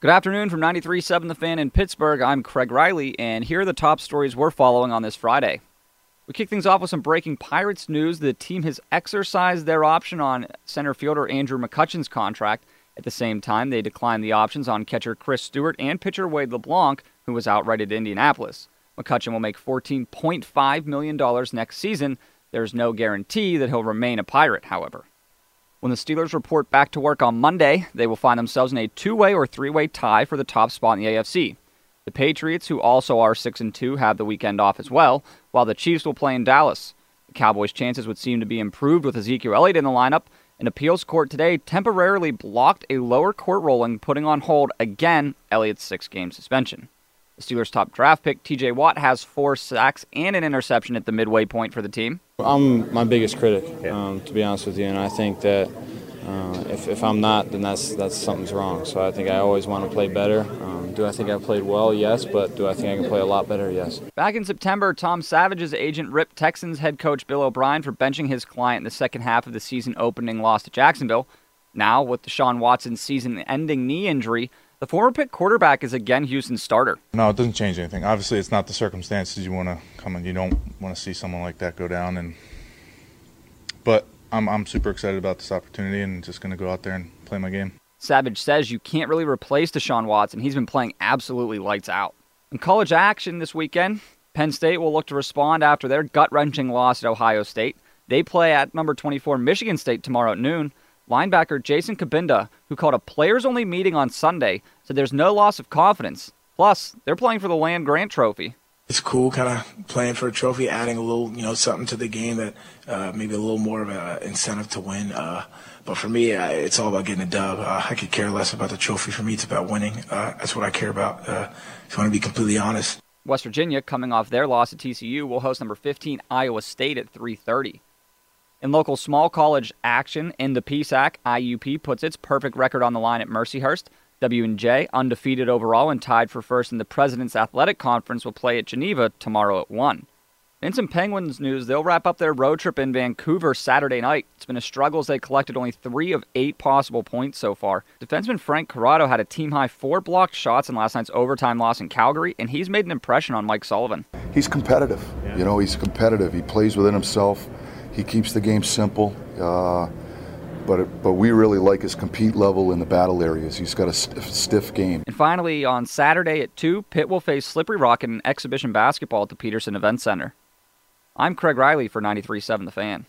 Good afternoon from 93.7 The Fan in Pittsburgh. I'm Craig Riley, and here are the top stories we're following on this Friday. We kick things off with some breaking Pirates news. The team has exercised their option on center fielder Andrew McCutchen's contract. At the same time, they declined the options on catcher Chris Stewart and pitcher Wade LeBlanc, who was outrighted to Indianapolis. McCutchen will make $14.5 million next season. There's no guarantee that he'll remain a Pirate, however. When the Steelers report back to work on Monday, they will find themselves in a two-way or three-way tie for the top spot in the AFC. The Patriots, who also are 6 and 2, have the weekend off as well, while the Chiefs will play in Dallas. The Cowboys' chances would seem to be improved with Ezekiel Elliott in the lineup. An appeals court today temporarily blocked a lower court ruling, putting on hold again Elliott's six-game suspension. The Steelers' top draft pick, TJ Watt, has four sacks and an interception at the midway point for the team. I'm my biggest critic, um, to be honest with you, and I think that uh, if, if I'm not, then that's that's something's wrong. So I think I always want to play better. Um, do I think I played well? Yes, but do I think I can play a lot better? Yes. Back in September, Tom Savage's agent ripped Texans head coach Bill O'Brien for benching his client in the second half of the season opening loss to Jacksonville. Now, with Deshaun Watson's season ending knee injury, the former Pitt quarterback is again Houston's starter. No, it doesn't change anything. Obviously, it's not the circumstances you want to come in. You don't want to see someone like that go down. And but I'm I'm super excited about this opportunity and just going to go out there and play my game. Savage says you can't really replace Deshaun Watson. He's been playing absolutely lights out. In college action this weekend, Penn State will look to respond after their gut wrenching loss at Ohio State. They play at number 24 Michigan State tomorrow at noon. Linebacker Jason Cabinda, who called a players only meeting on Sunday, said there's no loss of confidence. Plus, they're playing for the Land Grant Trophy. It's cool kind of playing for a trophy, adding a little, you know, something to the game that uh, maybe a little more of an incentive to win. Uh, but for me, uh, it's all about getting a dub. Uh, I could care less about the trophy. For me, it's about winning. Uh, that's what I care about. Uh, if I want to be completely honest. West Virginia, coming off their loss at TCU, will host number 15 Iowa State at 3:30. In local small college action in the PSAC, IUP puts its perfect record on the line at Mercyhurst. W&J, undefeated overall and tied for first in the President's Athletic Conference, will play at Geneva tomorrow at 1. In some Penguins news, they'll wrap up their road trip in Vancouver Saturday night. It's been a struggle as they collected only three of eight possible points so far. Defenseman Frank Corrado had a team high four blocked shots in last night's overtime loss in Calgary, and he's made an impression on Mike Sullivan. He's competitive. Yeah. You know, he's competitive. He plays within himself. He keeps the game simple. Uh, but it, but we really like his compete level in the battle areas. He's got a st- stiff game. And finally, on Saturday at 2, Pitt will face Slippery Rock in exhibition basketball at the Petersen Event Center. I'm Craig Riley for 93.7 The Fan.